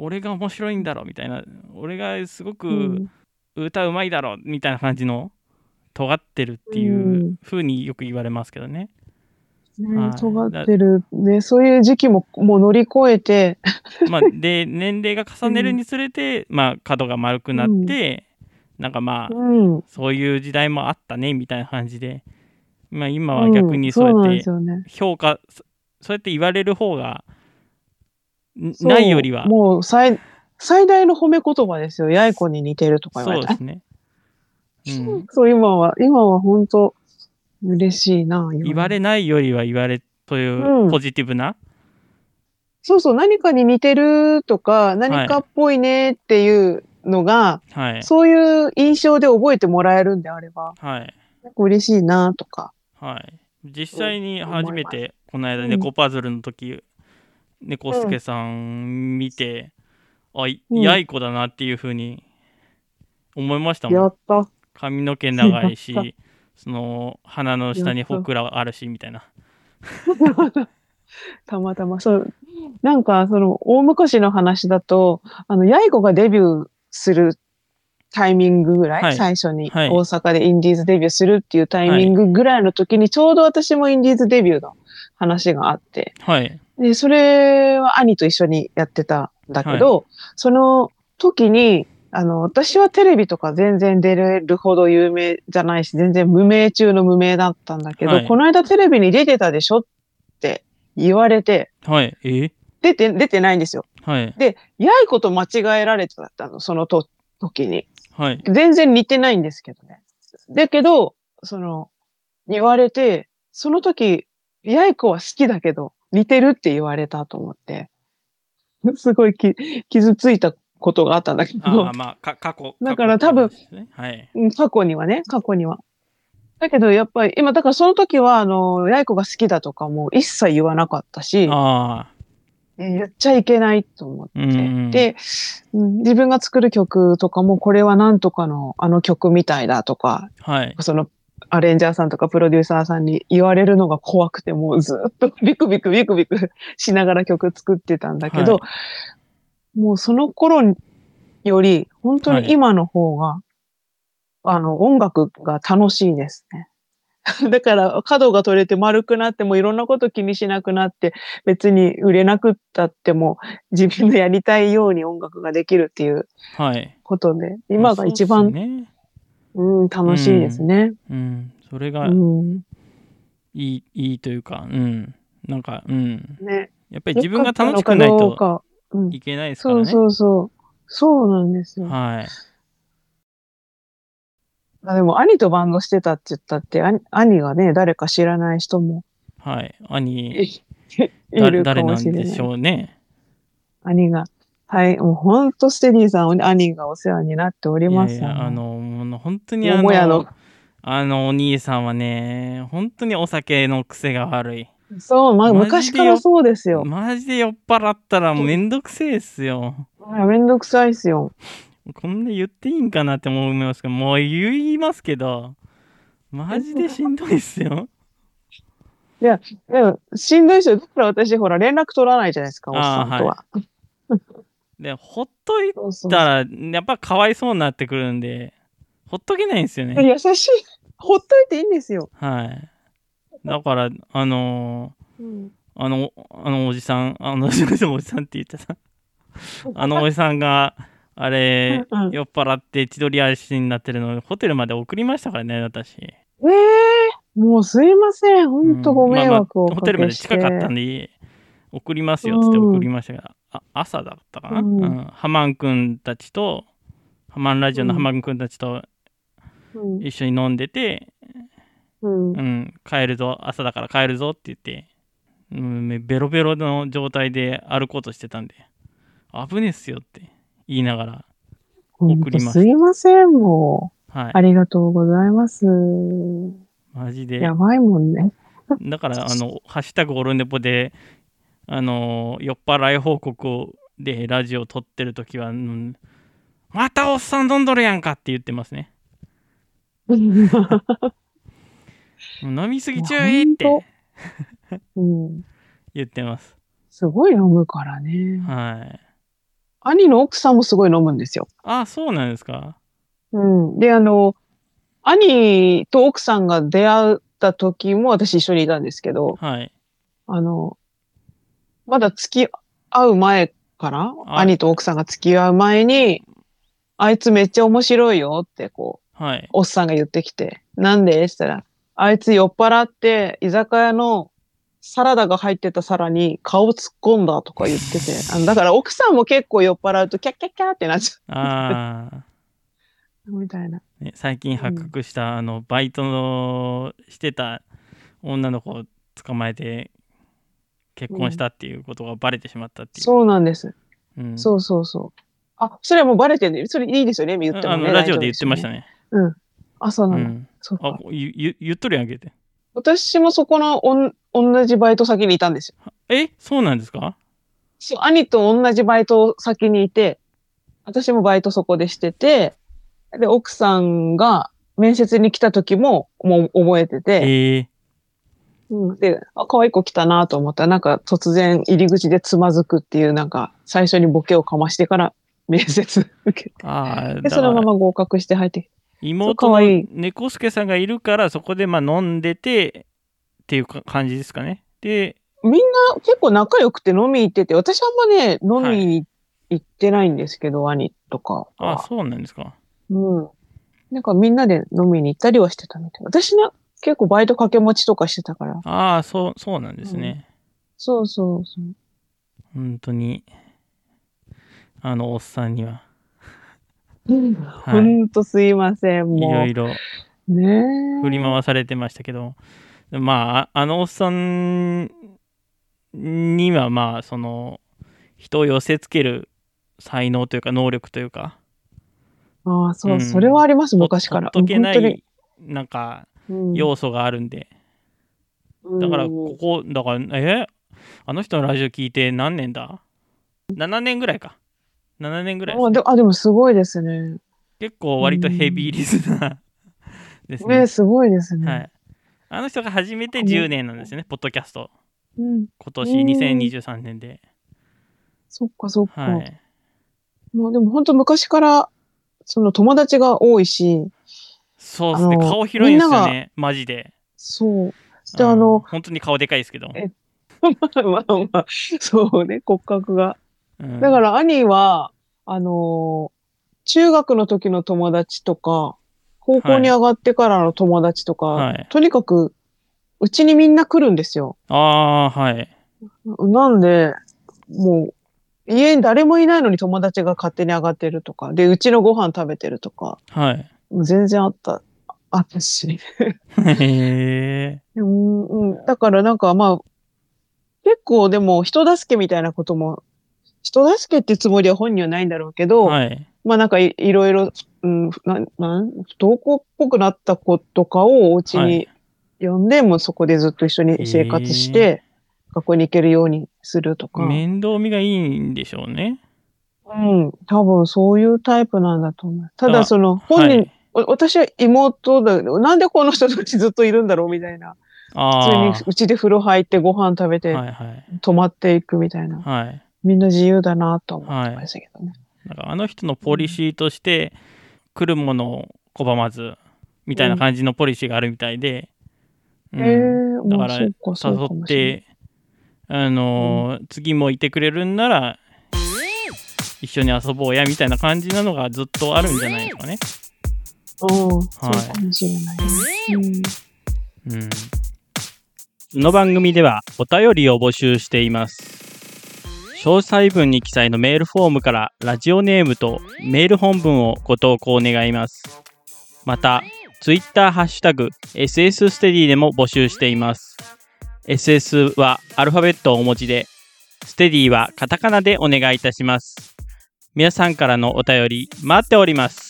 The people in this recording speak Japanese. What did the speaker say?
俺が面白いんだろみたいな俺がすごうくん歌うまいだろみたいな感じの尖ってるっていう風によく言われますけどね。はいね尖ってる。ね、そういう時期ももう乗り越えて、まあ、で年齢が重ねるにつれて、まあ、角が丸くなって、なんかまあうん。そういう時代もあったねみたいな感じで、まあ、今は逆にそうやって。評価、そそうやって言われる方がないよりは。もう最、最大の褒め言葉ですよ。八重子に似てるとか言われたそうですね、うん、そう、今は、今は本当嬉しいな。言われないよりは言われといううん。ポジティブな、そうそう、何かに似てるとか、何かっぽいねっていうのが、はい。そういう印象で覚えてもらえるんであれば、はい。嬉しいなとか。はい。実際に初めてこの間うん。猫パズルの時猫助さん見て、あいうん。やい子だなっていうふうに思いましたもん。やった。髪の毛長いしその鼻の下にほくらあるしみたいな。たまたま、そう。なんか、その、大昔の話だと、あの、ヤイコがデビューするタイミングぐらい、はい。最初にはい。大阪でインディーズデビューするっていうタイミングぐらいの時に、ちょうど私もインディーズデビューの話があって、はいで、それは兄と一緒にやってたんだけど、その時に、あの、私はテレビとか全然出れるほど有名じゃないし、全然無名中の無名だったんだけど、はいこの間テレビに出てたでしょって言われて、はいえ？出て、出てないんですよ。はいで、やいこと間違えられてたの、そのと時に。はい全然似てないんですけどね。だけど、その、言われて、その時、やいこは好きだけど、似てるって言われたと思って、すごいき傷ついたことがあったんだけど。ああ、まあか過去だから多分ねはい。うん過去にはね、過去には。だけど、やっぱり、今、だからその時は、あの、やいこが好きだとかも一切言わなかったし、ああ言っちゃいけないと思って。うんうん。で、うん自分が作る曲とかも、これはなんとかのあの曲みたいだとか、はい。そのアレンジャーさんとかプロデューサーさんに言われるのが怖くて、もうずっとビクビクビクビクしながら曲作ってたんだけど、はもうその頃より、本当に今の方が、あの、音楽が楽しいですね。だから、角が取れて丸くなってもいろんなこと気にしなくなって、別に売れなくったっても、自分のやりたいように音楽ができるっていうはい。ことで、今が一まあ番、そうん、楽しいですね。うんそれうがん。いいいいというかうんなんかうんね。やっぱり自分が楽しくないと。いけないですからねそうそうそう。そうなんですよ。はいあでも、兄とバンドしてたって言ったって、兄兄がね、誰か知らない人もはいい兄い誰るか誰なんもしれない。でしょうね兄が。はい、もう本当ステディさん、兄がお世話になっておりいやます。いやあのもう本当にあののあのお兄さんはね本当にお酒の癖が悪いそう、ま昔からそうですよ。マジで酔っ払ったらめんどくせえっすよいやめんどくさいっすよ。こんな言っていいんかなって思いますけどもう言いますけどマジでしんどいっすよでも、しんどいですよ。だから私、ほら、連絡取らないじゃないですか、おっさんとは。でほっといたらやっぱかわいそうになってくるんでほっとけないんですよね。優しい。ほっといていいんですよ。はい。だからあのうん。ーあのあのおじさんあのおじさんおじさんって言っちゃった。あのおじさんがあれうんうん。酔っ払って千鳥足になってるのをホテルまで送りましたからね私。ええもうすいません。ほんとご迷惑をおまあまあホテルまで。近かったんで送りますよっつって送りましたが、あ朝だったかな、ううん。んハマン君たちとハマンラジオのハマン君たちとうん一緒に飲んでて、うんうん、帰るぞ朝だから帰るぞって言って、うん、ベロベロの状態で歩こうとしてたんで危ねえっすよって言いながら送りますすいません、もう。はいありがとうございます。マジでやばいもんね。だから、あの、ハッシュタグオルネポで、あの、酔っ払い報告をでラジオ撮ってるときは、うんまたおっさん飲んどるやんかって言ってますね。飲みすぎ注意ってうん、言ってます。すごい飲むからね。はい。兄の奥さんもすごい飲むんですよ。あ、そうなんですか？うん。で、あの、兄と奥さんが出会った時も私一緒にいたんですけど、はい。あの、まだ付き合う前から、はい兄と奥さんが付き合う前に、あいつめっちゃ面白いよってこう、はい。おっさんが言ってきて、なんで？って言ったら、あいつ酔っ払って、居酒屋のサラダが入ってた皿に顔突っ込んだとか言ってて、あのだから奥さんも結構酔っ払うとキャッキャッキャーってなっちゃああ。う みたいな。ね、最近発覚した、あのバイトのしてた女の子を捕まえて結婚したっていうことがバレてしまったっていう。そうなんです。うんそうそうそう。あ、それはもうバレてるんで、それいいですよね、言ってもね。あのラジオで言ってましたね。ね。うん。あ、そうなんだ。うん、そうかあ。ゆゆ言っとるやんけって。私もそこのおん同じバイト先にいたんですよ。え？そうなんですか？そう、兄と同じバイト先にいて、私もバイトそこでしてて、で、奥さんが面接に来た時も、もう覚えてて、ええうん、で、あ、可愛い子来たなと思ったら、なんか突然入り口でつまずくっていう、なんか最初にボケをかましてから面接受けて、ああ、で、そのまま合格して入ってきて。妹の猫助さんがいるからそこでまあ飲んでてっていうか感じですかね。で、みんな結構仲良くて飲み行ってて、私あんまね、飲みに行ってないんですけど、兄とかあは。そうなんですか。うん。なんかみんなで飲みに行ったりはしてたみたい。私な、結構バイト掛け持ちとかしてたから。ああ、そう、そうなんですね。そうそうそう。本当に、あのおっさんには、ほん。とすいません、いもう。ろいろねえ。振り回されてましたけど、まあ、ああのおっさんにはまあ、その、人を寄せつける才能というか能力というか、ああ、そう、うん。それはあります、ほ昔から。ほっとけない、なんか、うん。要素があるんで、だから、ここ、だから、え？あの人のラジオ聞いて何年だ ?7 年ぐらいか。7年ぐらいですあでもすごいですね。結構割とヘビーリスナー ですね。ねすごいですね。はい。あの人が初めて10年なんですよね、ポッドキャスト。うん。今年うん2023年で。そっかそっか。はい。まあでも本当昔から、その友達が多いし、そうですね、顔広いんですよね、マジで。そう。で、うんあの、本当に顔でかいですけど。え まあまあまあ、そうね、骨格が。うんだから兄は、あのー中学の時の友達とか、高校に上がってからの友達とか、はいとにかく、うちにみんな来るんですよ。ああ、はい。なんで、もう、家に誰もいないのに友達が勝手に上がってるとか、で、うちのご飯食べてるとか、はい。もう全然あった、あったし。へえ。だからなんかまあ、結構でも人助けみたいなことも、人助けってつもりは本人はないんだろうけど、はい。まあなんかいいろいろ、うん、な、なん、不登校っぽくなった子とかをお家はにい呼んで、もうそこでずっと一緒に生活して、学校に行けるようにするとか。面倒見がいいんでしょうね。うん、多分そういうタイプなんだと思う。ただその本人、はい、お私は妹だけど、なんでこの人たちずっといるんだろうみたいな。あ普通にあ。うちで風呂入ってご飯食べてはいはい。泊まっていくみたいな。はい。みんな自由だなと思ってましたけどね。なんかあの人のポリシーとして、来るものを拒まず、みたいな感じのポリシーがあるみたいで、うんへえだから誘って、あのー次もいてくれるんなら、一緒に遊ぼうやみたいな感じなのがずっとあるんじゃないですかね。うん、そうかもしれない。うんうん。この番組ではお便りを募集しています。詳細文に記載のメールフォームからラジオネームとメール本文をご投稿願います。また、ツイッターハッシュタグ SS ステディでも募集しています。SS はアルファベットをお持ちで、ステディはカタカナでお願いいたします。皆さんからのお便り待っております。